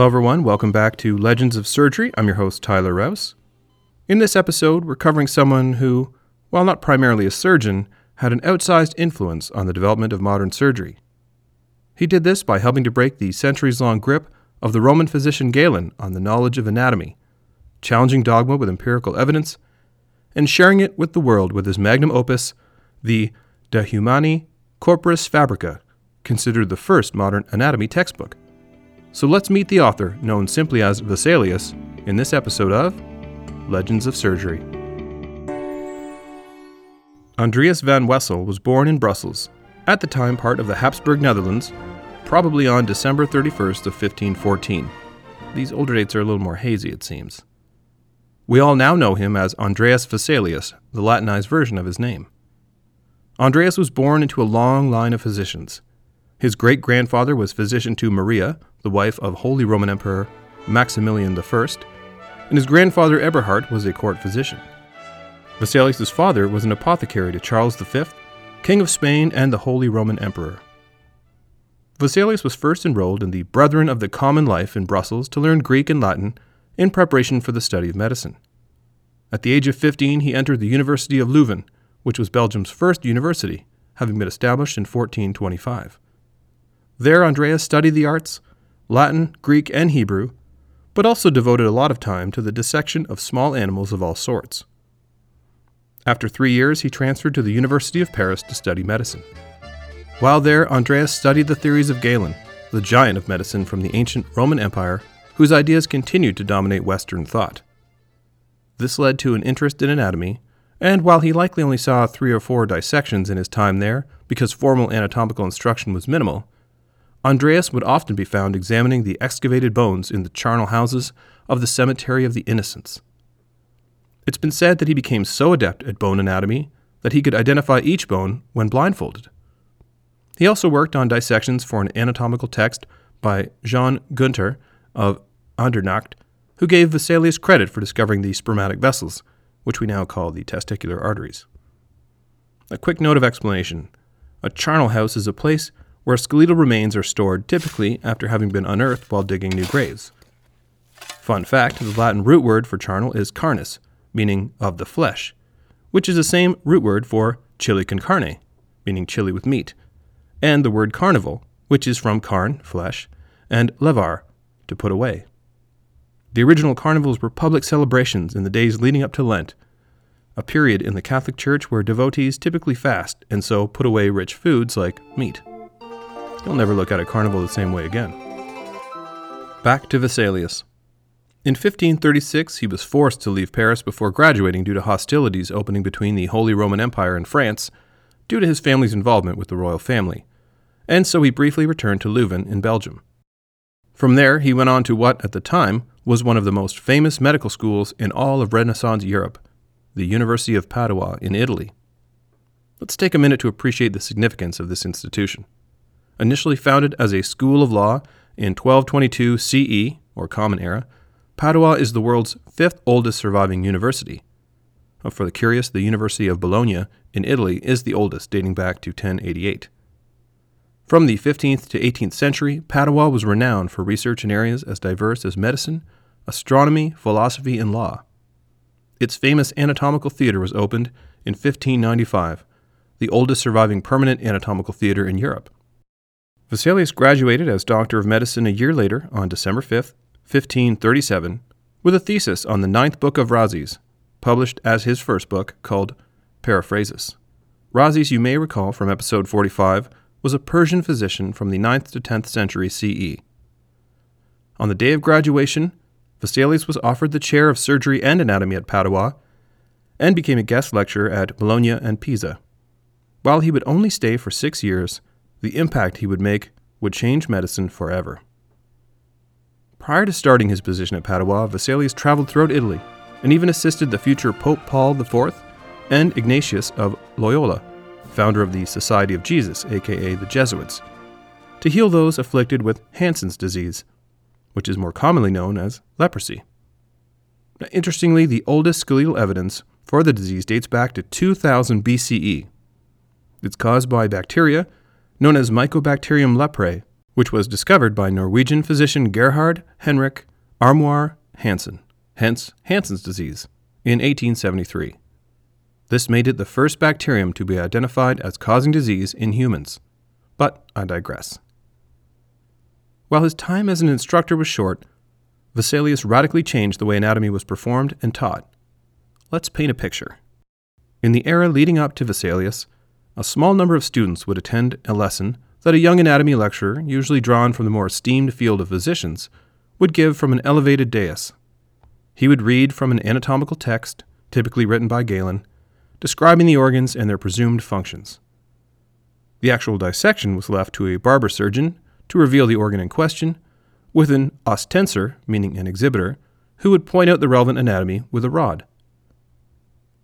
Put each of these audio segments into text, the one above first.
Hello, everyone. Welcome back to Legends of Surgery. I'm your host, Tyler Rouse. In this episode, we're covering someone who, while not primarily a surgeon, had an outsized influence on the development of modern surgery. He did this by helping to break the centuries long grip of the Roman physician Galen on the knowledge of anatomy, challenging dogma with empirical evidence, and sharing it with the world with his magnum opus, the De Humani Corporis Fabrica, considered the first modern anatomy textbook. So let's meet the author, known simply as Vesalius, in this episode of Legends of Surgery. Andreas van Wessel was born in Brussels, at the time part of the Habsburg Netherlands, probably on December 31st of 1514. These older dates are a little more hazy, it seems. We all now know him as Andreas Vesalius, the Latinized version of his name. Andreas was born into a long line of physicians. His great grandfather was physician to Maria, the wife of Holy Roman Emperor Maximilian I, and his grandfather Eberhard was a court physician. Vesalius' father was an apothecary to Charles V, King of Spain and the Holy Roman Emperor. Vesalius was first enrolled in the Brethren of the Common Life in Brussels to learn Greek and Latin in preparation for the study of medicine. At the age of 15, he entered the University of Leuven, which was Belgium's first university, having been established in 1425. There, Andreas studied the arts, Latin, Greek, and Hebrew, but also devoted a lot of time to the dissection of small animals of all sorts. After three years, he transferred to the University of Paris to study medicine. While there, Andreas studied the theories of Galen, the giant of medicine from the ancient Roman Empire, whose ideas continued to dominate Western thought. This led to an interest in anatomy and while he likely only saw three or four dissections in his time there, because formal anatomical instruction was minimal, Andreas would often be found examining the excavated bones in the charnel houses of the Cemetery of the Innocents. It's been said that he became so adept at bone anatomy that he could identify each bone when blindfolded. He also worked on dissections for an anatomical text by Jean Gunther of Andernach, who gave Vesalius credit for discovering the spermatic vessels, which we now call the testicular arteries. A quick note of explanation a charnel house is a place where skeletal remains are stored typically after having been unearthed while digging new graves. Fun fact the Latin root word for charnel is carnis, meaning of the flesh, which is the same root word for chili con carne, meaning chili with meat, and the word carnival, which is from carn, flesh, and levar, to put away. The original carnivals were public celebrations in the days leading up to Lent, a period in the Catholic Church where devotees typically fast and so put away rich foods like meat. You'll never look at a carnival the same way again. Back to Vesalius. In 1536, he was forced to leave Paris before graduating due to hostilities opening between the Holy Roman Empire and France, due to his family's involvement with the royal family, and so he briefly returned to Leuven in Belgium. From there, he went on to what, at the time, was one of the most famous medical schools in all of Renaissance Europe, the University of Padua in Italy. Let's take a minute to appreciate the significance of this institution. Initially founded as a school of law in 1222 CE, or Common Era, Padua is the world's fifth oldest surviving university. Uh, for the curious, the University of Bologna in Italy is the oldest, dating back to 1088. From the 15th to 18th century, Padua was renowned for research in areas as diverse as medicine, astronomy, philosophy, and law. Its famous anatomical theater was opened in 1595, the oldest surviving permanent anatomical theater in Europe. Vesalius graduated as Doctor of Medicine a year later on December 5, 1537, with a thesis on the ninth book of Rhazes, published as his first book called Paraphrasis. Rhazes, you may recall from episode 45, was a Persian physician from the 9th to 10th century CE. On the day of graduation, Vesalius was offered the chair of surgery and anatomy at Padua and became a guest lecturer at Bologna and Pisa. While he would only stay for six years, the impact he would make would change medicine forever. Prior to starting his position at Padua, Vesalius traveled throughout Italy and even assisted the future Pope Paul IV and Ignatius of Loyola founder of the Society of Jesus, aka the Jesuits, to heal those afflicted with Hansen's disease, which is more commonly known as leprosy. Now, interestingly, the oldest skeletal evidence for the disease dates back to 2000 BCE. It's caused by bacteria known as Mycobacterium leprae which was discovered by Norwegian physician Gerhard Henrik Armauer Hansen, hence Hansen's disease, in 1873. This made it the first bacterium to be identified as causing disease in humans. But I digress. While his time as an instructor was short, Vesalius radically changed the way anatomy was performed and taught. Let's paint a picture. In the era leading up to Vesalius, a small number of students would attend a lesson that a young anatomy lecturer, usually drawn from the more esteemed field of physicians, would give from an elevated dais. He would read from an anatomical text, typically written by Galen, describing the organs and their presumed functions. The actual dissection was left to a barber surgeon to reveal the organ in question, with an ostensor, meaning an exhibitor, who would point out the relevant anatomy with a rod.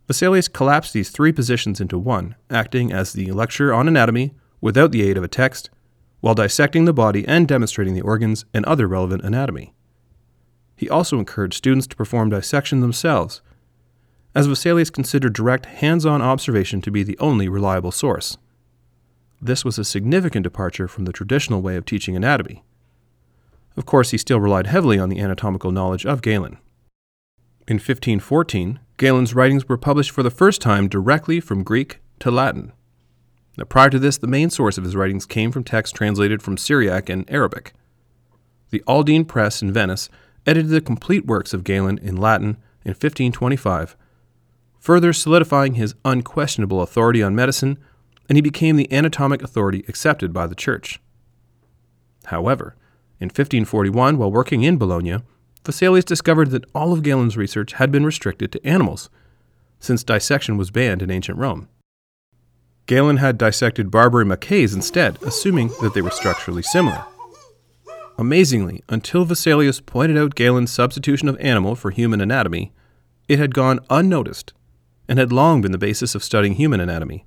Vesalius collapsed these three positions into one, acting as the lecturer on anatomy without the aid of a text, while dissecting the body and demonstrating the organs and other relevant anatomy. He also encouraged students to perform dissection themselves, as Vesalius considered direct hands on observation to be the only reliable source. This was a significant departure from the traditional way of teaching anatomy. Of course, he still relied heavily on the anatomical knowledge of Galen. In 1514, Galen's writings were published for the first time directly from Greek to Latin. Now, prior to this, the main source of his writings came from texts translated from Syriac and Arabic. The Aldine Press in Venice edited the complete works of Galen in Latin in 1525, further solidifying his unquestionable authority on medicine and he became the anatomic authority accepted by the Church. However, in 1541, while working in Bologna, Vesalius discovered that all of Galen's research had been restricted to animals, since dissection was banned in ancient Rome. Galen had dissected Barbary macaques instead, assuming that they were structurally similar. Amazingly, until Vesalius pointed out Galen's substitution of animal for human anatomy, it had gone unnoticed and had long been the basis of studying human anatomy.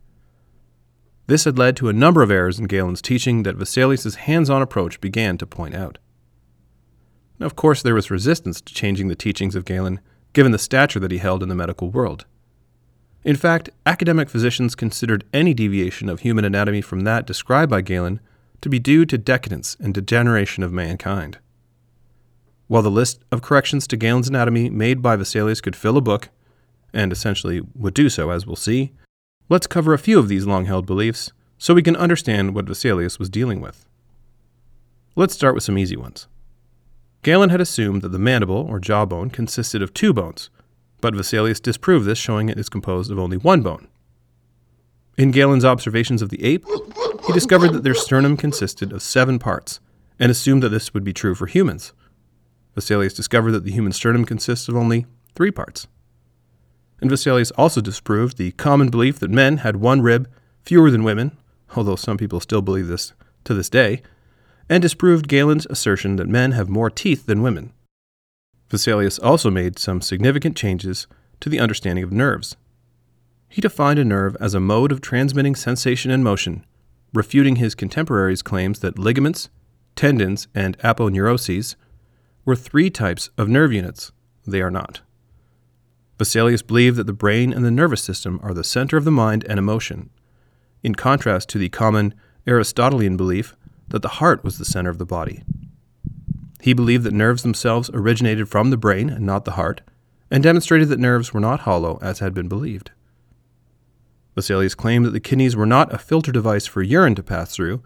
This had led to a number of errors in Galen's teaching that Vesalius's hands-on approach began to point out. Of course, there was resistance to changing the teachings of Galen, given the stature that he held in the medical world. In fact, academic physicians considered any deviation of human anatomy from that described by Galen to be due to decadence and degeneration of mankind. While the list of corrections to Galen's anatomy made by Vesalius could fill a book, and essentially would do so, as we'll see, Let's cover a few of these long held beliefs so we can understand what Vesalius was dealing with. Let's start with some easy ones. Galen had assumed that the mandible or jawbone consisted of two bones, but Vesalius disproved this, showing it is composed of only one bone. In Galen's observations of the ape, he discovered that their sternum consisted of seven parts, and assumed that this would be true for humans. Vesalius discovered that the human sternum consists of only three parts and Vesalius also disproved the common belief that men had one rib fewer than women, although some people still believe this to this day, and disproved Galen's assertion that men have more teeth than women. Vesalius also made some significant changes to the understanding of nerves. He defined a nerve as a mode of transmitting sensation and motion, refuting his contemporaries' claims that ligaments, tendons, and aponeuroses were three types of nerve units. They are not. Vesalius believed that the brain and the nervous system are the center of the mind and emotion, in contrast to the common Aristotelian belief that the heart was the center of the body. He believed that nerves themselves originated from the brain and not the heart, and demonstrated that nerves were not hollow as had been believed. Vesalius claimed that the kidneys were not a filter device for urine to pass through,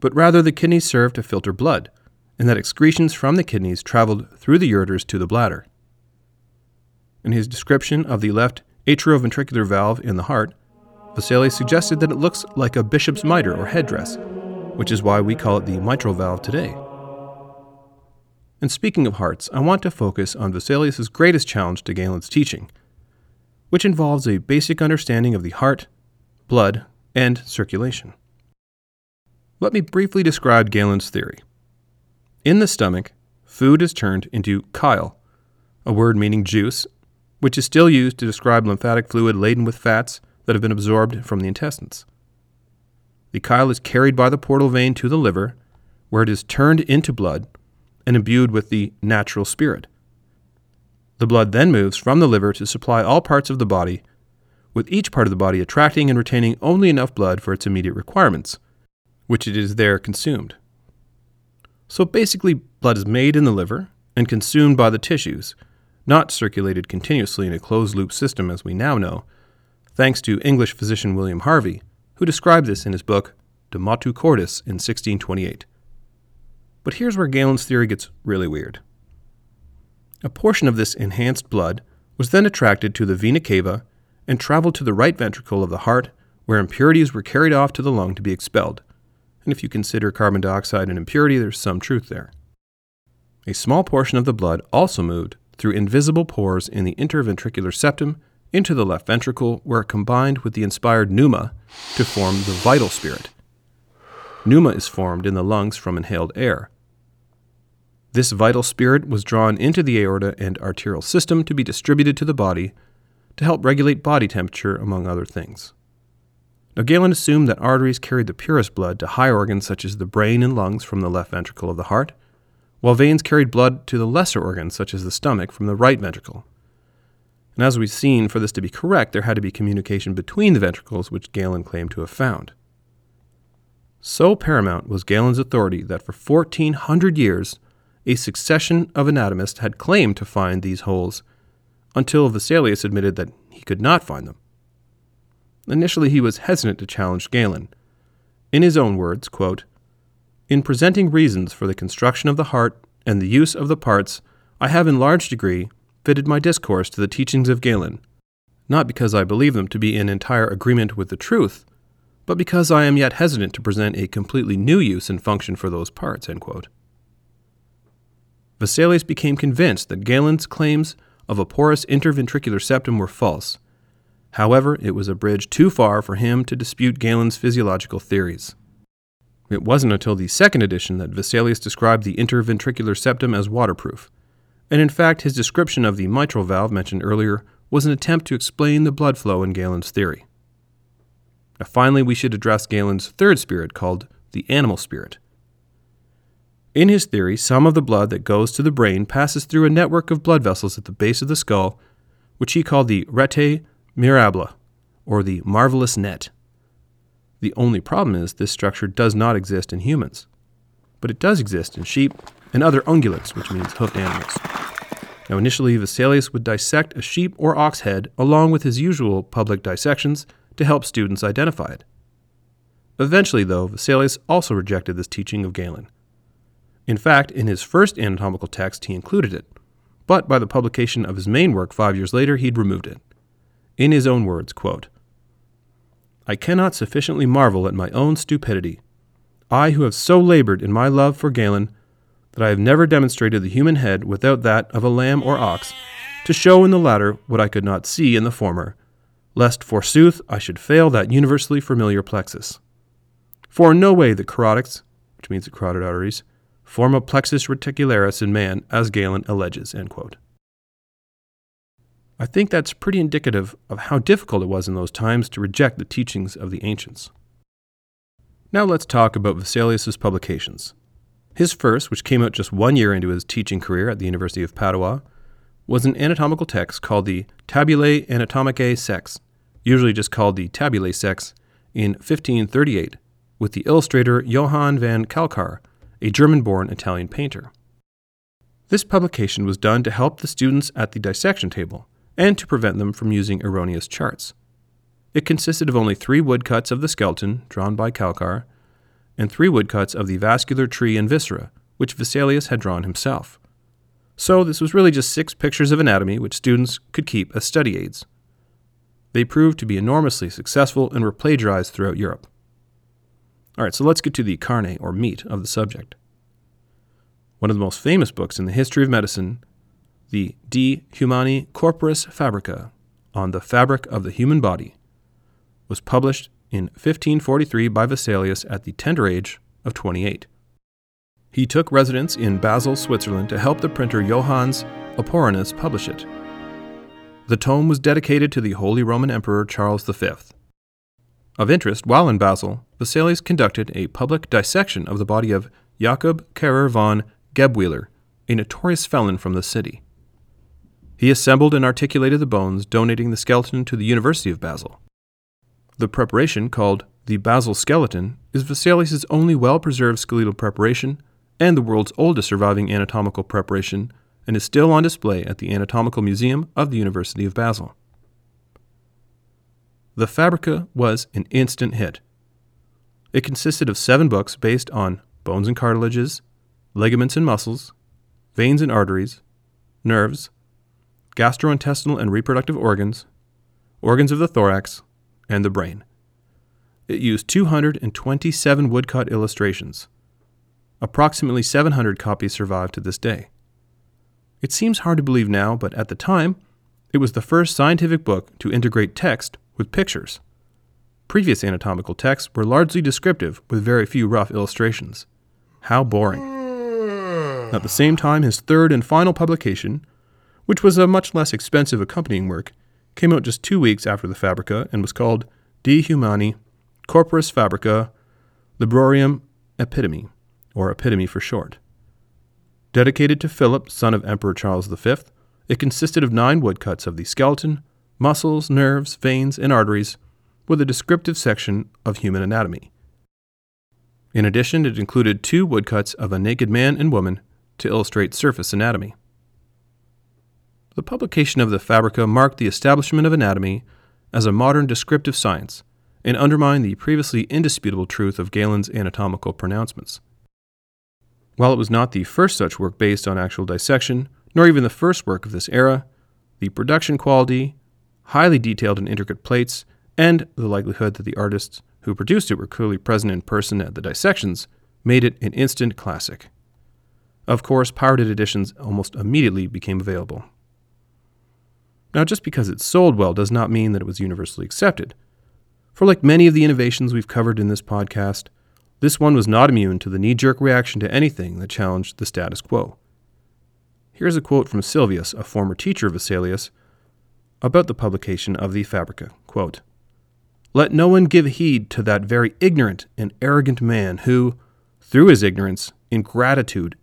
but rather the kidneys served to filter blood, and that excretions from the kidneys traveled through the ureters to the bladder. In his description of the left atrioventricular valve in the heart, Vesalius suggested that it looks like a bishop's mitre or headdress, which is why we call it the mitral valve today. And speaking of hearts, I want to focus on Vesalius's greatest challenge to Galen's teaching, which involves a basic understanding of the heart, blood, and circulation. Let me briefly describe Galen's theory. In the stomach, food is turned into chyle, a word meaning juice which is still used to describe lymphatic fluid laden with fats that have been absorbed from the intestines. The chyle is carried by the portal vein to the liver, where it is turned into blood and imbued with the natural spirit. The blood then moves from the liver to supply all parts of the body, with each part of the body attracting and retaining only enough blood for its immediate requirements, which it is there consumed. So basically, blood is made in the liver and consumed by the tissues, not circulated continuously in a closed loop system as we now know, thanks to English physician William Harvey, who described this in his book De Motu Cordis in 1628. But here's where Galen's theory gets really weird. A portion of this enhanced blood was then attracted to the vena cava and traveled to the right ventricle of the heart, where impurities were carried off to the lung to be expelled. And if you consider carbon dioxide an impurity, there's some truth there. A small portion of the blood also moved through invisible pores in the interventricular septum into the left ventricle, where it combined with the inspired pneuma to form the vital spirit. Pneuma is formed in the lungs from inhaled air. This vital spirit was drawn into the aorta and arterial system to be distributed to the body to help regulate body temperature, among other things. Now, Galen assumed that arteries carried the purest blood to high organs such as the brain and lungs from the left ventricle of the heart, while veins carried blood to the lesser organs such as the stomach from the right ventricle. And as we've seen, for this to be correct, there had to be communication between the ventricles, which Galen claimed to have found. So paramount was Galen's authority that for 1400 years, a succession of anatomists had claimed to find these holes until Vesalius admitted that he could not find them. Initially, he was hesitant to challenge Galen. In his own words, quote, In presenting reasons for the construction of the heart and the use of the parts, I have in large degree fitted my discourse to the teachings of Galen, not because I believe them to be in entire agreement with the truth, but because I am yet hesitant to present a completely new use and function for those parts. Vesalius became convinced that Galen's claims of a porous interventricular septum were false. However, it was a bridge too far for him to dispute Galen's physiological theories. It wasn't until the second edition that Vesalius described the interventricular septum as waterproof, and in fact, his description of the mitral valve mentioned earlier was an attempt to explain the blood flow in Galen's theory. Now, finally, we should address Galen's third spirit called the animal spirit. In his theory, some of the blood that goes to the brain passes through a network of blood vessels at the base of the skull, which he called the rete mirabile, or the marvelous net. The only problem is this structure does not exist in humans, but it does exist in sheep and other ungulates, which means hoofed animals. Now, initially, Vesalius would dissect a sheep or ox head along with his usual public dissections to help students identify it. Eventually, though, Vesalius also rejected this teaching of Galen in fact, in his first anatomical text, he included it, but by the publication of his main work five years later, he'd removed it. In his own words, quote, I cannot sufficiently marvel at my own stupidity. I, who have so labored in my love for Galen, that I have never demonstrated the human head without that of a lamb or ox, to show in the latter what I could not see in the former, lest forsooth I should fail that universally familiar plexus. For in no way the carotids, which means the carotid arteries, form a plexus reticularis in man, as Galen alleges. I think that's pretty indicative of how difficult it was in those times to reject the teachings of the ancients. Now let's talk about Vesalius's publications. His first, which came out just one year into his teaching career at the University of Padua, was an anatomical text called the Tabulae Anatomicae Sex, usually just called the Tabulae Sex, in 1538, with the illustrator Johann van Calcar, a German born Italian painter. This publication was done to help the students at the dissection table and to prevent them from using erroneous charts. It consisted of only three woodcuts of the skeleton, drawn by Calcar, and three woodcuts of the vascular tree and viscera, which Vesalius had drawn himself. So, this was really just six pictures of anatomy which students could keep as study aids. They proved to be enormously successful and were plagiarized throughout Europe. All right, so let's get to the carne, or meat, of the subject. One of the most famous books in the history of medicine, the De Humani Corporis Fabrica, on the fabric of the human body, was published in 1543 by Vesalius at the tender age of 28. He took residence in Basel, Switzerland to help the printer Johannes Oporinus publish it. The tome was dedicated to the Holy Roman Emperor Charles V. Of interest, while in Basel, Vesalius conducted a public dissection of the body of Jakob Karrer von Gebwiller, a notorious felon from the city. He assembled and articulated the bones, donating the skeleton to the University of Basel. The preparation, called the Basel skeleton, is Vesalius's only well preserved skeletal preparation and the world's oldest surviving anatomical preparation, and is still on display at the Anatomical Museum of the University of Basel. The Fabrica was an instant hit. It consisted of seven books based on bones and cartilages, ligaments and muscles, veins and arteries, nerves, gastrointestinal and reproductive organs, organs of the thorax, and the brain. It used 227 woodcut illustrations. Approximately 700 copies survive to this day. It seems hard to believe now, but at the time, it was the first scientific book to integrate text with pictures. Previous anatomical texts were largely descriptive with very few rough illustrations. How boring. At the same time, his third and final publication, which was a much less expensive accompanying work, came out just two weeks after the Fabrica and was called De Humani Corporis Fabrica Librorum Epitome, or Epitome for short. Dedicated to Philip, son of Emperor Charles V, it consisted of nine woodcuts of the skeleton, muscles, nerves, veins, and arteries, with a descriptive section of human anatomy. In addition, it included two woodcuts of a naked man and woman to illustrate surface anatomy. The publication of the Fabrica marked the establishment of anatomy as a modern descriptive science and undermined the previously indisputable truth of Galen's anatomical pronouncements. While it was not the first such work based on actual dissection, nor even the first work of this era, the production quality, highly detailed and intricate plates, and the likelihood that the artists who produced it were clearly present in person at the dissections made it an instant classic. Of course, pirated editions almost immediately became available. Now, just because it sold well does not mean that it was universally accepted. For like many of the innovations we've covered in this podcast, this one was not immune to the knee jerk reaction to anything that challenged the status quo. Here's a quote from Silvius, a former teacher of Vesalius, about the publication of the Fabrica. Quote, Let no one give heed to that very ignorant and arrogant man who, through his ignorance, ingratitude,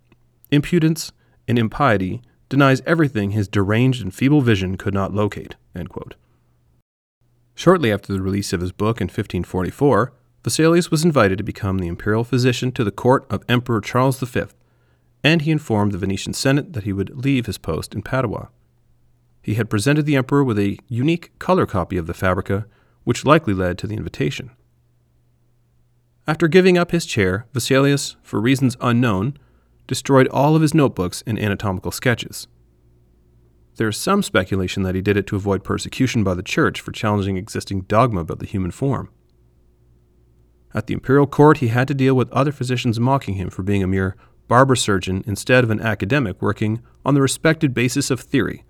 impudence, and impiety, denies everything his deranged and feeble vision could not locate. Shortly after the release of his book in 1544, Vesalius was invited to become the imperial physician to the court of Emperor Charles V, and he informed the Venetian Senate that he would leave his post in Padua. He had presented the emperor with a unique color copy of the Fabrica, which likely led to the invitation. After giving up his chair, Vesalius, for reasons unknown, destroyed all of his notebooks and anatomical sketches. There is some speculation that he did it to avoid persecution by the church for challenging existing dogma about the human form. At the imperial court, he had to deal with other physicians mocking him for being a mere barber surgeon instead of an academic working on the respected basis of theory,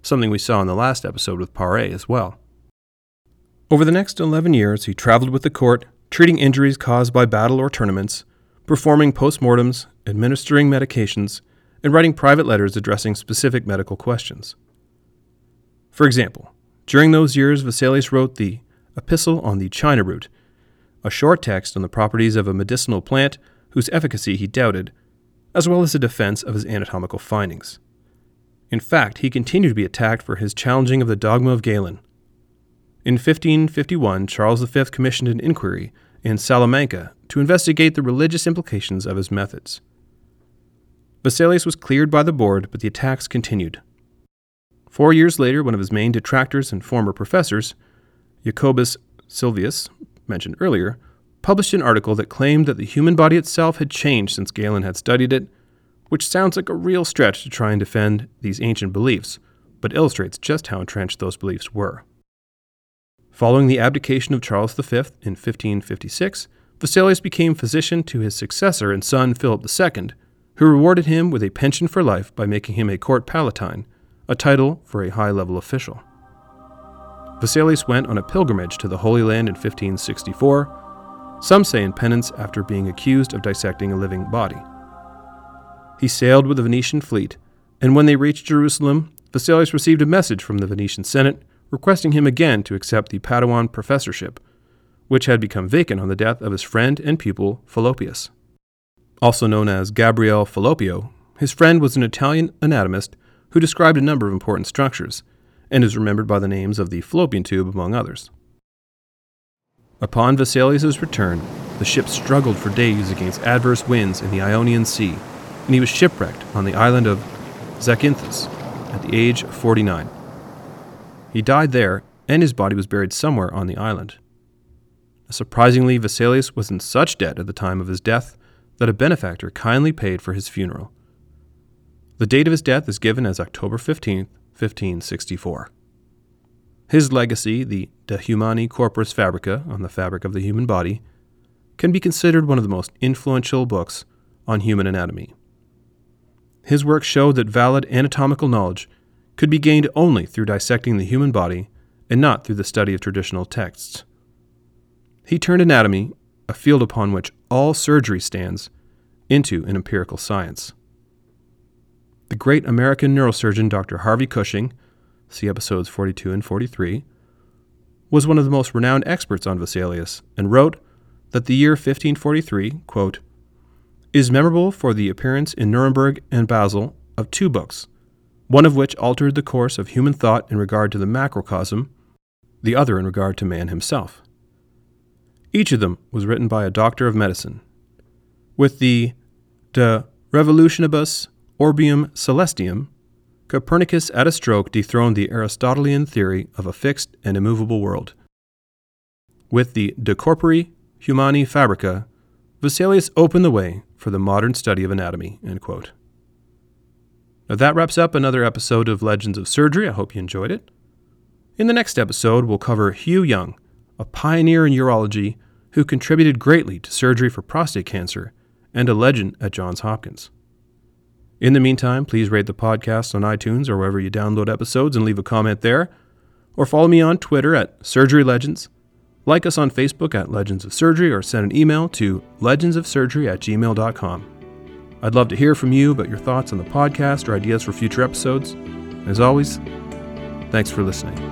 something we saw in the last episode with Paré as well. Over the next 11 years, he traveled with the court, treating injuries caused by battle or tournaments, performing postmortems, administering medications, and writing private letters addressing specific medical questions. For example, during those years, Vesalius wrote the Epistle on the China root, a short text on the properties of a medicinal plant whose efficacy he doubted, as well as a defense of his anatomical findings. In fact, he continued to be attacked for his challenging of the dogma of Galen. In 1551, Charles V commissioned an inquiry in Salamanca to investigate the religious implications of his methods. Vesalius was cleared by the board, but the attacks continued. Four years later, one of his main detractors and former professors, Jacobus Silvius, mentioned earlier, published an article that claimed that the human body itself had changed since Galen had studied it, which sounds like a real stretch to try and defend these ancient beliefs, but illustrates just how entrenched those beliefs were. Following the abdication of Charles V in 1556, Vesalius became physician to his successor and son Philip II, who rewarded him with a pension for life by making him a court palatine, a title for a high level official. Vesalius went on a pilgrimage to the Holy Land in 1564, some say in penance after being accused of dissecting a living body. He sailed with the Venetian fleet, and when they reached Jerusalem, Vesalius received a message from the Venetian Senate requesting him again to accept the Paduan professorship, which had become vacant on the death of his friend and pupil Fallopius. Also known as Gabriele Fallopio, his friend was an Italian anatomist who described a number of important structures, and is remembered by the names of the fallopian tube, among others. Upon Vesalius's return, the ship struggled for days against adverse winds in the Ionian Sea, and he was shipwrecked on the island of Zakynthos at the age of 49. He died there, and his body was buried somewhere on the island. Surprisingly, Vesalius was in such debt at the time of his death that a benefactor kindly paid for his funeral. The date of his death is given as October 15, 1564. His legacy, the De Humani Corporis Fabrica, on the fabric of the human body, can be considered one of the most influential books on human anatomy. His work showed that valid anatomical knowledge could be gained only through dissecting the human body and not through the study of traditional texts. He turned anatomy, a field upon which all surgery stands, into an empirical science. The great American neurosurgeon Dr. Harvey Cushing, see episodes 42 and 43, was one of the most renowned experts on Vesalius and wrote that the year 1543, quote, is memorable for the appearance in Nuremberg and Basel of two books, one of which altered the course of human thought in regard to the macrocosm, the other in regard to man himself. Each of them was written by a doctor of medicine. With the De Revolutionibus Orbium Celestium, Copernicus at a stroke dethroned the Aristotelian theory of a fixed and immovable world. With the De Corpore Humani Fabrica, Vesalius opened the way for the modern study of anatomy. Now that wraps up another episode of Legends of Surgery. I hope you enjoyed it. In the next episode, we'll cover Hugh Young, a pioneer in urology who contributed greatly to surgery for prostate cancer and a legend at Johns Hopkins. In the meantime, please rate the podcast on iTunes or wherever you download episodes and leave a comment there, or follow me on Twitter at Surgery Legends. Like us on Facebook at Legends of Surgery or send an email to legendsofsurgery at gmail.com. I'd love to hear from you about your thoughts on the podcast or ideas for future episodes. As always, thanks for listening.